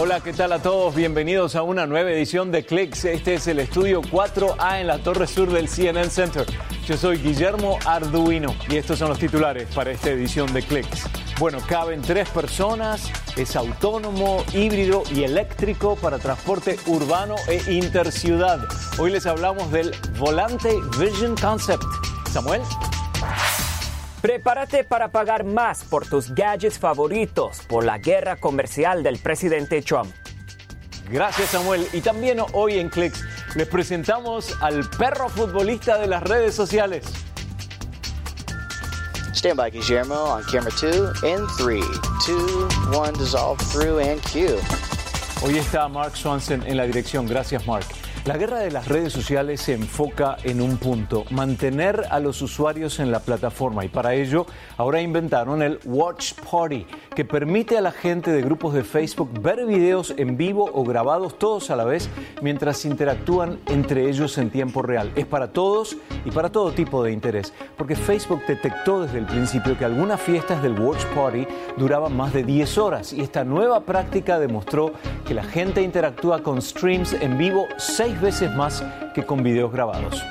Hola, ¿qué tal a todos? Bienvenidos a una nueva edición de Clicks. Este es el estudio 4A en la torre sur del CNN Center. Yo soy Guillermo Arduino y estos son los titulares para esta edición de Clicks. Bueno, caben tres personas, es autónomo, híbrido y eléctrico para transporte urbano e interciudad. Hoy les hablamos del Volante Vision Concept. Samuel. Prepárate para pagar más por tus gadgets favoritos por la guerra comercial del presidente Trump. Gracias Samuel. Y también hoy en Clicks les presentamos al perro futbolista de las redes sociales. Stand by Guillermo on camera 2 in 3, 2, 1, dissolve through and cue. Hoy está Mark Swanson en la dirección. Gracias Mark. La guerra de las redes sociales se enfoca en un punto, mantener a los usuarios en la plataforma y para ello ahora inventaron el Watch Party, que permite a la gente de grupos de Facebook ver videos en vivo o grabados todos a la vez mientras interactúan entre ellos en tiempo real. Es para todos y para todo tipo de interés, porque Facebook detectó desde el principio que algunas fiestas del Watch Party duraban más de 10 horas y esta nueva práctica demostró que la gente interactúa con streams en vivo veces más que con videos grabados.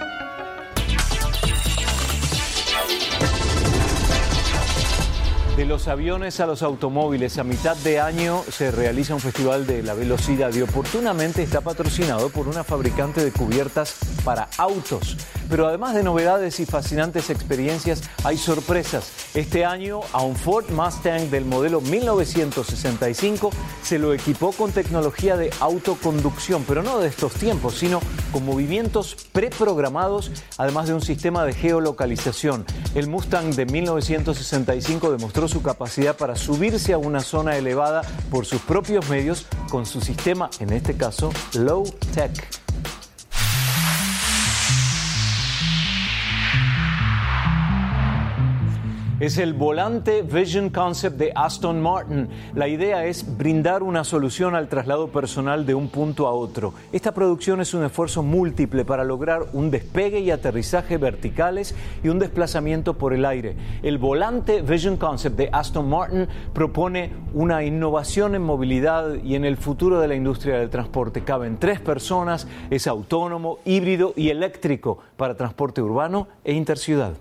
De los aviones a los automóviles, a mitad de año se realiza un festival de la velocidad y oportunamente está patrocinado por una fabricante de cubiertas para autos. Pero además de novedades y fascinantes experiencias, hay sorpresas. Este año a un Ford Mustang del modelo 1965 se lo equipó con tecnología de autoconducción, pero no de estos tiempos, sino con movimientos preprogramados, además de un sistema de geolocalización. El Mustang de 1965 demostró su capacidad para subirse a una zona elevada por sus propios medios con su sistema, en este caso, low tech. Es el volante Vision Concept de Aston Martin. La idea es brindar una solución al traslado personal de un punto a otro. Esta producción es un esfuerzo múltiple para lograr un despegue y aterrizaje verticales y un desplazamiento por el aire. El volante Vision Concept de Aston Martin propone una innovación en movilidad y en el futuro de la industria del transporte. Caben tres personas, es autónomo, híbrido y eléctrico para transporte urbano e interciudad.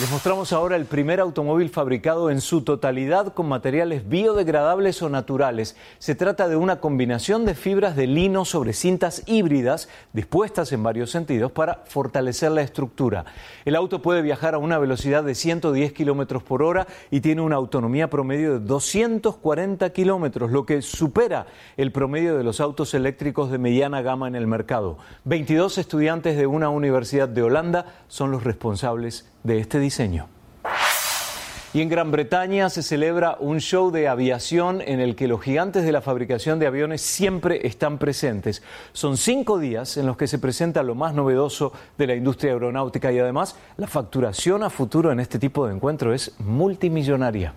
Les mostramos ahora el primer automóvil fabricado en su totalidad con materiales biodegradables o naturales. Se trata de una combinación de fibras de lino sobre cintas híbridas dispuestas en varios sentidos para fortalecer la estructura. El auto puede viajar a una velocidad de 110 kilómetros por hora y tiene una autonomía promedio de 240 kilómetros, lo que supera el promedio de los autos eléctricos de mediana gama en el mercado. 22 estudiantes de una universidad de Holanda son los responsables de este diseño. Y en Gran Bretaña se celebra un show de aviación en el que los gigantes de la fabricación de aviones siempre están presentes. Son cinco días en los que se presenta lo más novedoso de la industria aeronáutica y además la facturación a futuro en este tipo de encuentro es multimillonaria.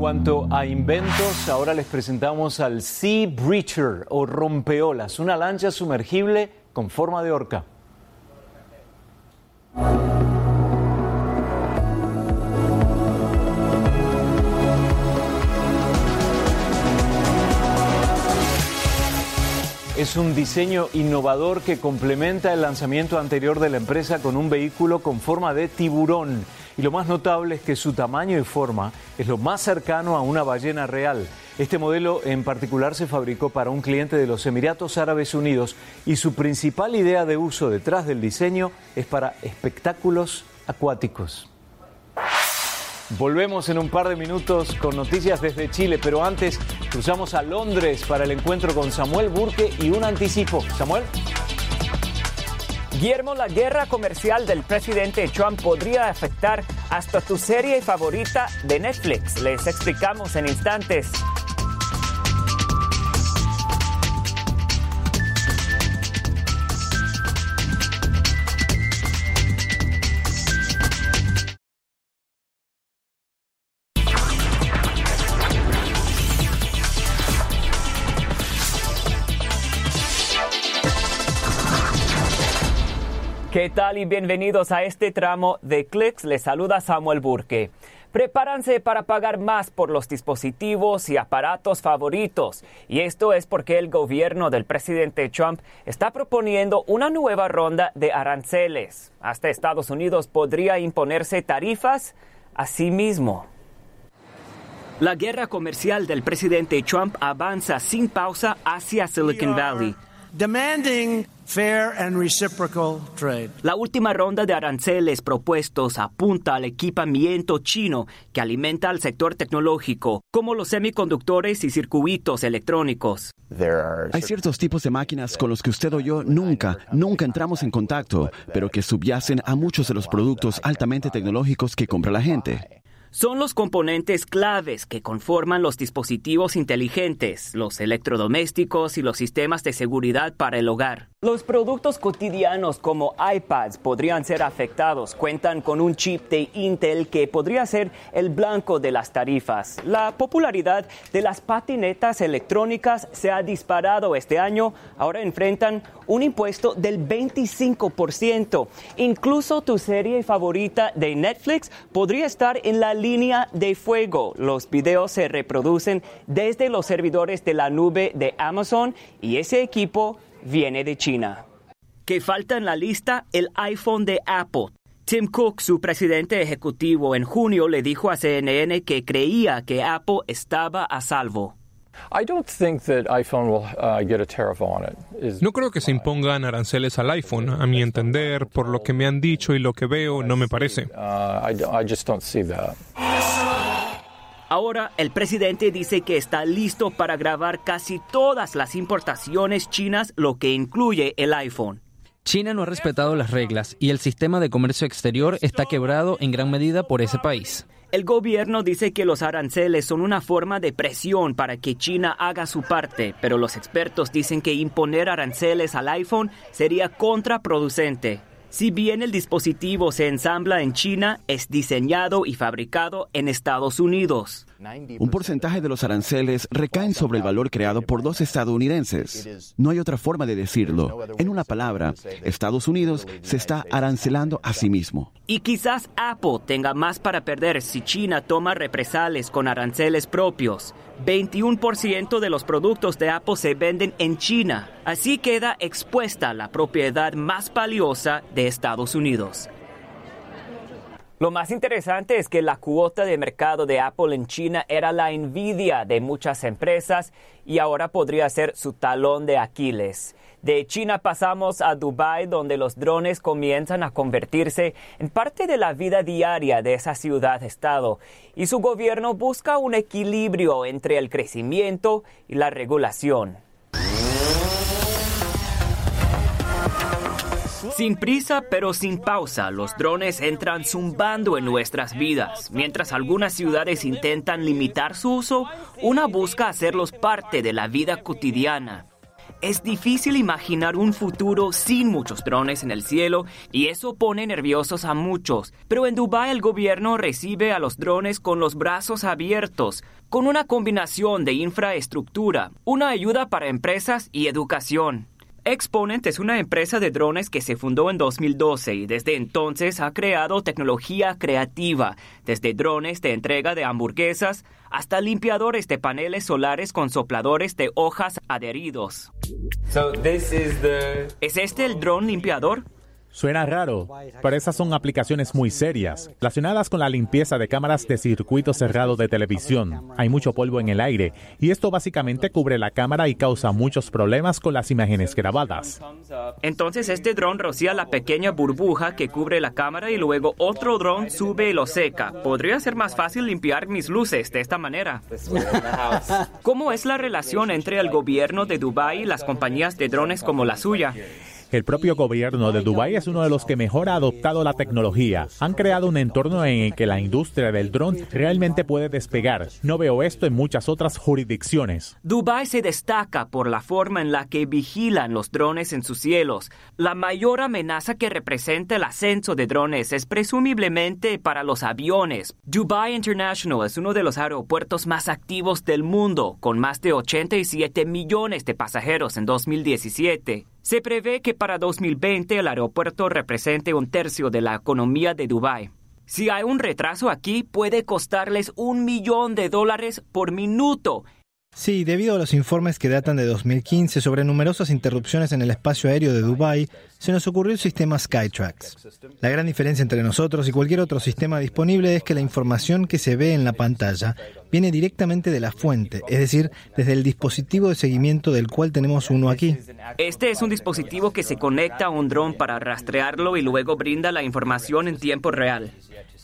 Cuanto a inventos, ahora les presentamos al Sea Breacher o rompeolas, una lancha sumergible con forma de orca. Es un diseño innovador que complementa el lanzamiento anterior de la empresa con un vehículo con forma de tiburón. Y lo más notable es que su tamaño y forma es lo más cercano a una ballena real. Este modelo en particular se fabricó para un cliente de los Emiratos Árabes Unidos y su principal idea de uso detrás del diseño es para espectáculos acuáticos. Volvemos en un par de minutos con noticias desde Chile, pero antes cruzamos a Londres para el encuentro con Samuel Burke y un anticipo. Samuel. Guillermo, la guerra comercial del presidente Trump podría afectar hasta tu serie favorita de Netflix. Les explicamos en instantes. ¿Qué tal y bienvenidos a este tramo de Clicks? Les saluda Samuel Burke. Prepárense para pagar más por los dispositivos y aparatos favoritos. Y esto es porque el gobierno del presidente Trump está proponiendo una nueva ronda de aranceles. Hasta Estados Unidos podría imponerse tarifas a sí mismo. La guerra comercial del presidente Trump avanza sin pausa hacia Silicon Valley demanding fair and reciprocal trade. La última ronda de aranceles propuestos apunta al equipamiento chino que alimenta al sector tecnológico, como los semiconductores y circuitos electrónicos. Hay ciertos tipos de máquinas con los que usted o yo nunca, nunca entramos en contacto, pero que subyacen a muchos de los productos altamente tecnológicos que compra la gente son los componentes claves que conforman los dispositivos inteligentes, los electrodomésticos y los sistemas de seguridad para el hogar. Los productos cotidianos como iPads podrían ser afectados. Cuentan con un chip de Intel que podría ser el blanco de las tarifas. La popularidad de las patinetas electrónicas se ha disparado este año. Ahora enfrentan un impuesto del 25%. Incluso tu serie favorita de Netflix podría estar en la línea de fuego. Los videos se reproducen desde los servidores de la nube de Amazon y ese equipo viene de China. Que falta en la lista el iPhone de Apple. Tim Cook, su presidente ejecutivo, en junio le dijo a CNN que creía que Apple estaba a salvo. No creo que se impongan aranceles al iPhone. A mi entender, por lo que me han dicho y lo que veo, no me parece. Uh, Ahora, el presidente dice que está listo para grabar casi todas las importaciones chinas, lo que incluye el iPhone. China no ha respetado las reglas y el sistema de comercio exterior está quebrado en gran medida por ese país. El gobierno dice que los aranceles son una forma de presión para que China haga su parte, pero los expertos dicen que imponer aranceles al iPhone sería contraproducente. Si bien el dispositivo se ensambla en China, es diseñado y fabricado en Estados Unidos. Un porcentaje de los aranceles recaen sobre el valor creado por dos estadounidenses. No hay otra forma de decirlo. En una palabra, Estados Unidos se está arancelando a sí mismo. Y quizás Apple tenga más para perder si China toma represales con aranceles propios. 21% de los productos de Apple se venden en China. Así queda expuesta la propiedad más valiosa de Estados Unidos. Lo más interesante es que la cuota de mercado de Apple en China era la envidia de muchas empresas y ahora podría ser su talón de Aquiles. De China pasamos a Dubái, donde los drones comienzan a convertirse en parte de la vida diaria de esa ciudad-estado, y su gobierno busca un equilibrio entre el crecimiento y la regulación. Sin prisa pero sin pausa, los drones entran zumbando en nuestras vidas. Mientras algunas ciudades intentan limitar su uso, una busca hacerlos parte de la vida cotidiana. Es difícil imaginar un futuro sin muchos drones en el cielo y eso pone nerviosos a muchos. Pero en Dubái el gobierno recibe a los drones con los brazos abiertos, con una combinación de infraestructura, una ayuda para empresas y educación. Exponent es una empresa de drones que se fundó en 2012 y desde entonces ha creado tecnología creativa, desde drones de entrega de hamburguesas hasta limpiadores de paneles solares con sopladores de hojas adheridos. ¿Es este el dron limpiador? Suena raro, pero esas son aplicaciones muy serias, relacionadas con la limpieza de cámaras de circuito cerrado de televisión. Hay mucho polvo en el aire y esto básicamente cubre la cámara y causa muchos problemas con las imágenes grabadas. Entonces este dron rocía la pequeña burbuja que cubre la cámara y luego otro dron sube y lo seca. Podría ser más fácil limpiar mis luces de esta manera. ¿Cómo es la relación entre el gobierno de Dubái y las compañías de drones como la suya? El propio gobierno de Dubái es uno de los que mejor ha adoptado la tecnología. Han creado un entorno en el que la industria del dron realmente puede despegar. No veo esto en muchas otras jurisdicciones. Dubái se destaca por la forma en la que vigilan los drones en sus cielos. La mayor amenaza que representa el ascenso de drones es presumiblemente para los aviones. Dubai International es uno de los aeropuertos más activos del mundo, con más de 87 millones de pasajeros en 2017. Se prevé que para 2020 el aeropuerto represente un tercio de la economía de Dubái. Si hay un retraso aquí, puede costarles un millón de dólares por minuto Sí, debido a los informes que datan de 2015 sobre numerosas interrupciones en el espacio aéreo de Dubái, se nos ocurrió el sistema Skytrax. La gran diferencia entre nosotros y cualquier otro sistema disponible es que la información que se ve en la pantalla viene directamente de la fuente, es decir, desde el dispositivo de seguimiento del cual tenemos uno aquí. Este es un dispositivo que se conecta a un dron para rastrearlo y luego brinda la información en tiempo real.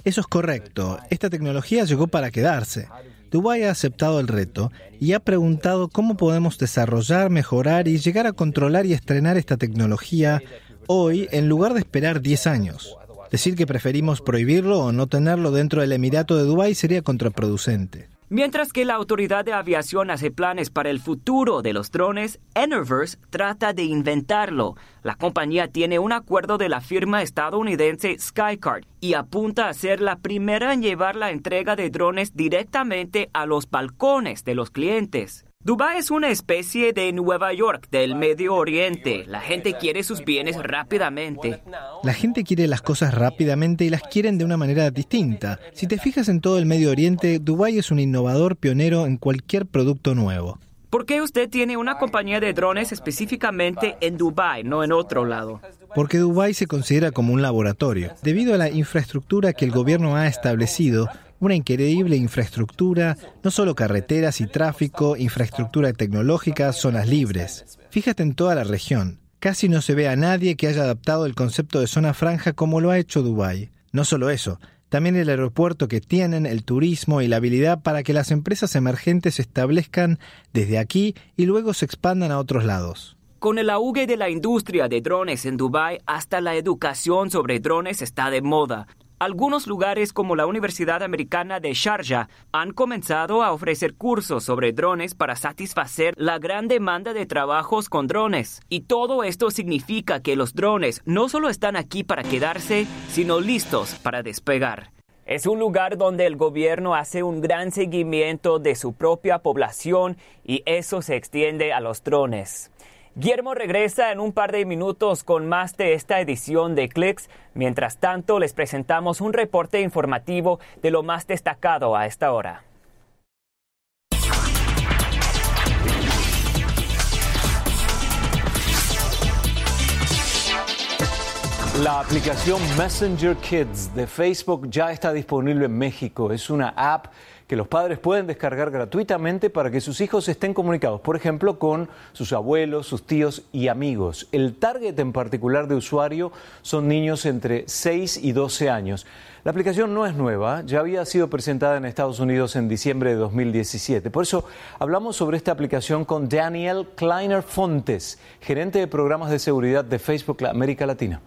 Eso es correcto. Esta tecnología llegó para quedarse. Dubái ha aceptado el reto y ha preguntado cómo podemos desarrollar, mejorar y llegar a controlar y estrenar esta tecnología hoy en lugar de esperar 10 años. Decir que preferimos prohibirlo o no tenerlo dentro del Emirato de Dubái sería contraproducente. Mientras que la Autoridad de Aviación hace planes para el futuro de los drones, Enerverse trata de inventarlo. La compañía tiene un acuerdo de la firma estadounidense Skycard y apunta a ser la primera en llevar la entrega de drones directamente a los balcones de los clientes. Dubái es una especie de Nueva York del Medio Oriente. La gente quiere sus bienes rápidamente. La gente quiere las cosas rápidamente y las quieren de una manera distinta. Si te fijas en todo el Medio Oriente, Dubái es un innovador pionero en cualquier producto nuevo. ¿Por qué usted tiene una compañía de drones específicamente en Dubái, no en otro lado? Porque Dubái se considera como un laboratorio. Debido a la infraestructura que el gobierno ha establecido, una increíble infraestructura, no solo carreteras y tráfico, infraestructura tecnológica, zonas libres. Fíjate en toda la región. Casi no se ve a nadie que haya adaptado el concepto de zona franja como lo ha hecho Dubái. No solo eso, también el aeropuerto que tienen, el turismo y la habilidad para que las empresas emergentes se establezcan desde aquí y luego se expandan a otros lados. Con el auge de la industria de drones en Dubái, hasta la educación sobre drones está de moda. Algunos lugares como la Universidad Americana de Sharjah han comenzado a ofrecer cursos sobre drones para satisfacer la gran demanda de trabajos con drones. Y todo esto significa que los drones no solo están aquí para quedarse, sino listos para despegar. Es un lugar donde el gobierno hace un gran seguimiento de su propia población y eso se extiende a los drones. Guillermo regresa en un par de minutos con más de esta edición de Clicks. Mientras tanto, les presentamos un reporte informativo de lo más destacado a esta hora. La aplicación Messenger Kids de Facebook ya está disponible en México. Es una app que los padres pueden descargar gratuitamente para que sus hijos estén comunicados, por ejemplo, con sus abuelos, sus tíos y amigos. El target en particular de usuario son niños entre 6 y 12 años. La aplicación no es nueva, ya había sido presentada en Estados Unidos en diciembre de 2017. Por eso hablamos sobre esta aplicación con Daniel Kleiner Fontes, gerente de programas de seguridad de Facebook América Latina.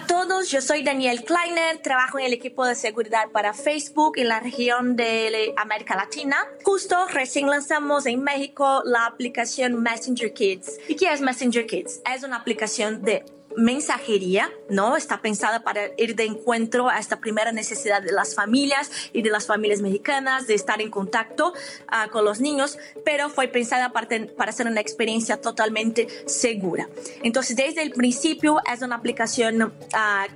A todos, yo soy Daniel Kleiner, trabajo en el equipo de seguridad para Facebook en la región de América Latina. Justo recién lanzamos en México la aplicación Messenger Kids. ¿Y qué es Messenger Kids? Es una aplicación de mensajería, ¿no? Está pensada para ir de encuentro a esta primera necesidad de las familias y de las familias mexicanas de estar en contacto ah, con los niños, pero fue pensada para, para ser una experiencia totalmente segura. Entonces, desde el principio es una aplicación uh,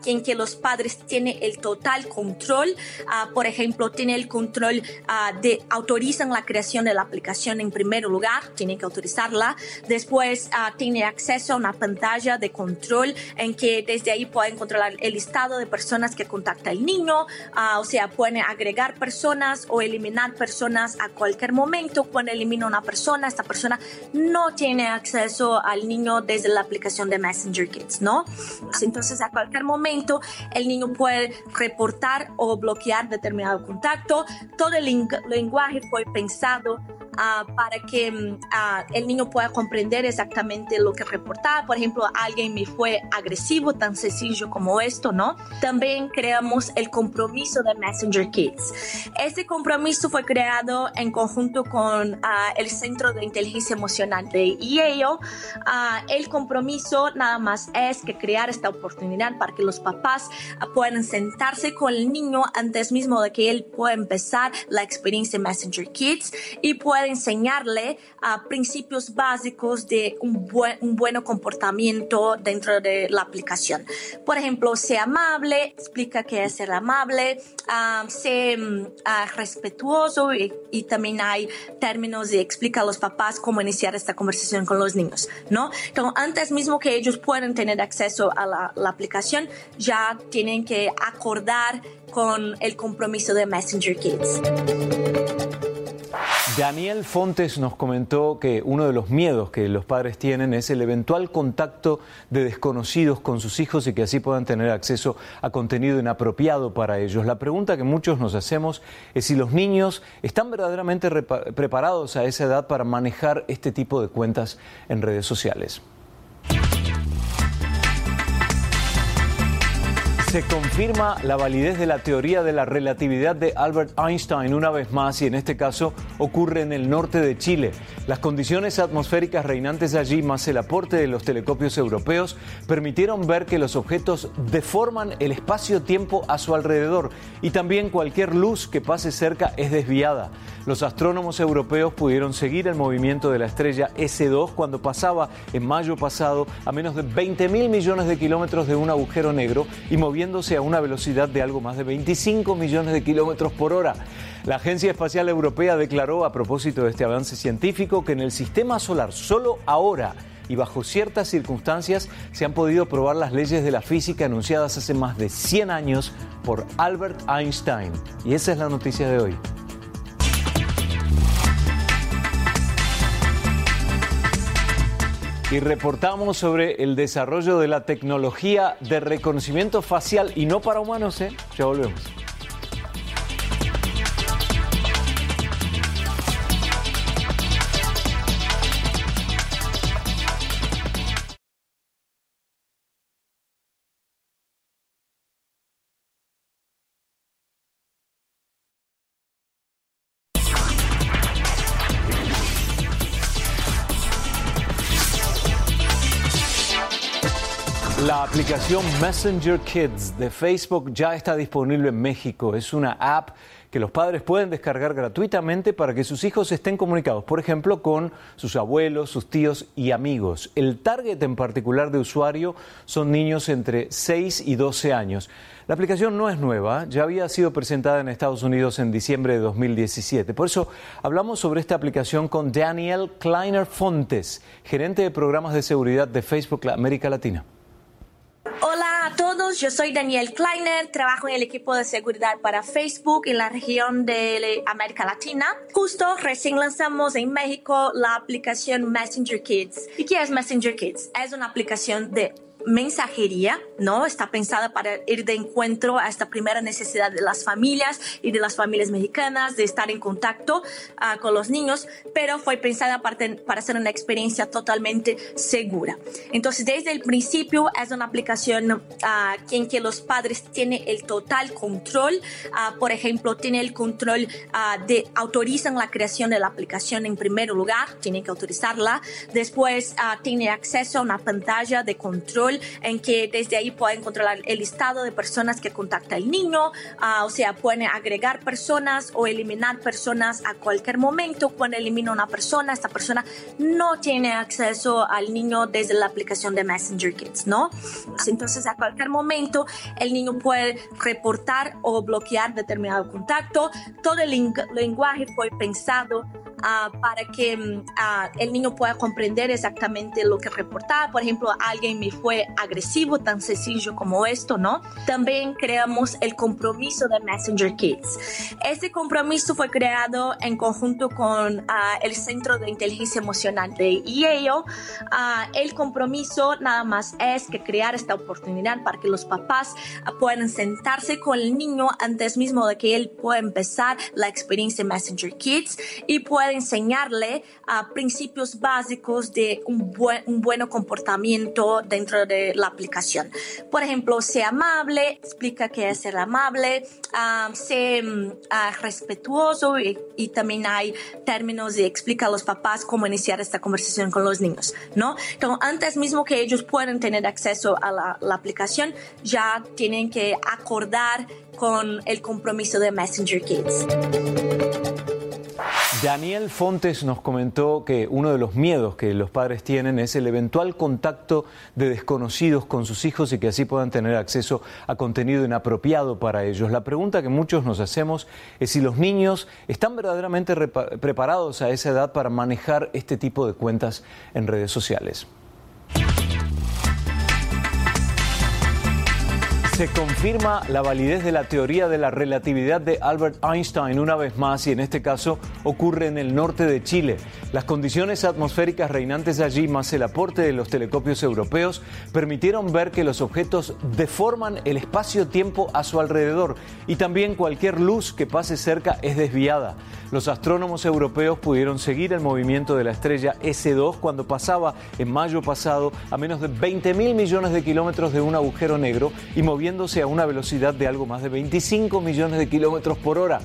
en que los padres tienen el total control. Uh, por ejemplo, tienen el control de autorizan la creación de la aplicación en primer lugar, tienen que autorizarla. Después, tiene acceso a una pantalla de control en que desde ahí pueden controlar el listado de personas que contacta el niño, ah, o sea, pueden agregar personas o eliminar personas a cualquier momento. Cuando elimina una persona, esta persona no tiene acceso al niño desde la aplicación de Messenger Kids, ¿no? Entonces, a cualquier momento, el niño puede reportar o bloquear determinado contacto. Todo el lenguaje fue pensado Ah, para que ah, el niño pueda comprender exactamente lo que reportar. Por ejemplo, alguien me fue agresivo, tan sencillo como esto, ¿no? También creamos el compromiso de Messenger Kids. Este compromiso fue creado en conjunto con ah, el Centro de Inteligencia Emocional de Yale. el compromiso nada más es que crear esta oportunidad para que los papás puedan sentarse con el niño antes mismo de que él pueda empezar la experiencia Messenger Kids y pueda enseñarle a principios básicos de un buen, un buen comportamiento dentro de la aplicación. Por ejemplo, sea amable, explica qué es ser amable, uh, respetuoso y, y, también hay términos y explica a los papás cómo iniciar esta conversación con los niños, ¿no? Entonces, antes mismo que ellos puedan tener acceso a la, la aplicación, ya tienen que acordar con el compromiso de Messenger Kids. Daniel Fontes nos comentó que uno de los miedos que los padres tienen es el eventual contacto de desconocidos con sus hijos y que así puedan tener acceso a contenido inapropiado para ellos. La pregunta que muchos nos hacemos es si los niños están verdaderamente preparados a esa edad para manejar este tipo de cuentas en redes sociales. Se confirma la validez de la teoría de la relatividad de Albert Einstein una vez más y en este caso ocurre en el norte de Chile. Las condiciones atmosféricas reinantes allí más el aporte de los telescopios europeos permitieron ver que los objetos deforman el espacio-tiempo a su alrededor y también cualquier luz que pase cerca es desviada. Los astrónomos europeos pudieron seguir el movimiento de la estrella S2 cuando pasaba en mayo pasado a menos de 20 mil millones de kilómetros de un agujero negro y a una velocidad de algo más de 25 millones de kilómetros por hora. La Agencia Espacial Europea declaró a propósito de este avance científico que en el sistema solar solo ahora y bajo ciertas circunstancias se han podido probar las leyes de la física anunciadas hace más de 100 años por Albert Einstein. Y esa es la noticia de hoy. Y reportamos sobre el desarrollo de la tecnología de reconocimiento facial y no para humanos, ¿eh? Ya volvemos. La aplicación Messenger Kids de Facebook ya está disponible en México. Es una app que los padres pueden descargar gratuitamente para que sus hijos estén comunicados, por ejemplo, con sus abuelos, sus tíos y amigos. El target en particular de usuario son niños entre 6 y 12 años. La aplicación no es nueva, ya había sido presentada en Estados Unidos en diciembre de 2017. Por eso hablamos sobre esta aplicación con Daniel Kleiner Fontes, gerente de programas de seguridad de Facebook América Latina. Todos, yo soy Daniel Kleiner, trabajo en el equipo de seguridad para Facebook en la región de América Latina. Justo recién lanzamos en México la aplicación Messenger Kids. ¿Y qué es Messenger Kids? Es una aplicación de mensajería, ¿no? Está pensada para ir de encuentro a esta primera necesidad de las familias y de las familias mexicanas de estar en contacto uh, con los niños, pero fue pensada para, para ser una experiencia totalmente segura. Entonces, desde el principio es una aplicación uh, en que los padres tienen el total control. Uh, por ejemplo, tiene el control de autorizan la creación de la aplicación en primer lugar, tienen que autorizarla. Después tiene acceso a una pantalla de control en que desde ahí pueden controlar el listado de personas que contacta el niño, o sea, pueden agregar personas o eliminar personas a cualquier momento. Cuando elimina una persona, esta persona no tiene acceso al niño desde la aplicación de Messenger Kids, ¿no? Entonces, a cualquier momento, el niño puede reportar o bloquear determinado contacto. Todo el lenguaje fue pensado uh, para que uh, el niño pueda comprender exactamente lo que reportar. Por ejemplo, alguien me fue agresivo, tan sencillo como esto, ¿no? También creamos el compromiso de Messenger Kids. Este compromiso fue creado en conjunto con uh, el Centro de Inteligencia Emocional de Yale. el compromiso nada más es que crear esta oportunidad para que los papás puedan sentarse con el niño antes mismo de que él pueda empezar la experiencia Messenger Kids y pueda enseñarle a principios básicos de un buen un buen comportamiento dentro de la aplicación. Por ejemplo, sea amable, explica qué es ser amable, uh, uh, respetuoso y, y, también hay términos de explica a los papás cómo iniciar esta conversación con los niños, ¿no? Entonces, antes mismo que ellos puedan tener acceso a la, la aplicación, ya tienen que acordar con el compromiso de Messenger Kids. Daniel Fontes nos comentó que uno de los miedos que los padres tienen es el eventual contacto de desconocidos con sus hijos y que así puedan tener acceso a contenido inapropiado para ellos. La pregunta que muchos nos hacemos es si los niños están verdaderamente preparados a esa edad para manejar este tipo de cuentas en redes sociales. Se confirma la validez de la teoría de la relatividad de Albert Einstein una vez más y en este caso ocurre en el norte de Chile. Las condiciones atmosféricas reinantes allí más el aporte de los telescopios europeos permitieron ver que los objetos deforman el espacio-tiempo a su alrededor y también cualquier luz que pase cerca es desviada. Los astrónomos europeos pudieron seguir el movimiento de la estrella S2 cuando pasaba en mayo pasado a menos de 20 mil millones de kilómetros de un agujero negro y a una velocidad de algo más de 25 millones de kilómetros por hora.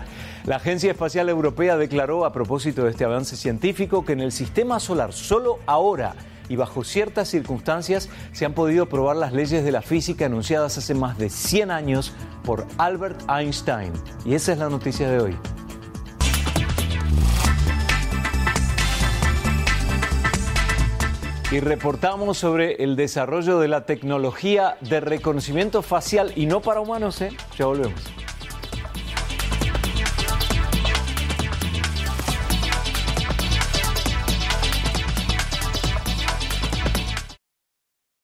La Agencia Espacial Europea declaró a propósito de este avance científico que en el sistema solar solo ahora y bajo ciertas circunstancias se han podido probar las leyes de la física anunciadas hace más de 100 años por Albert Einstein. Y esa es la noticia de hoy. Y reportamos sobre el desarrollo de la tecnología de reconocimiento facial y no para humanos, ¿eh? Ya volvemos.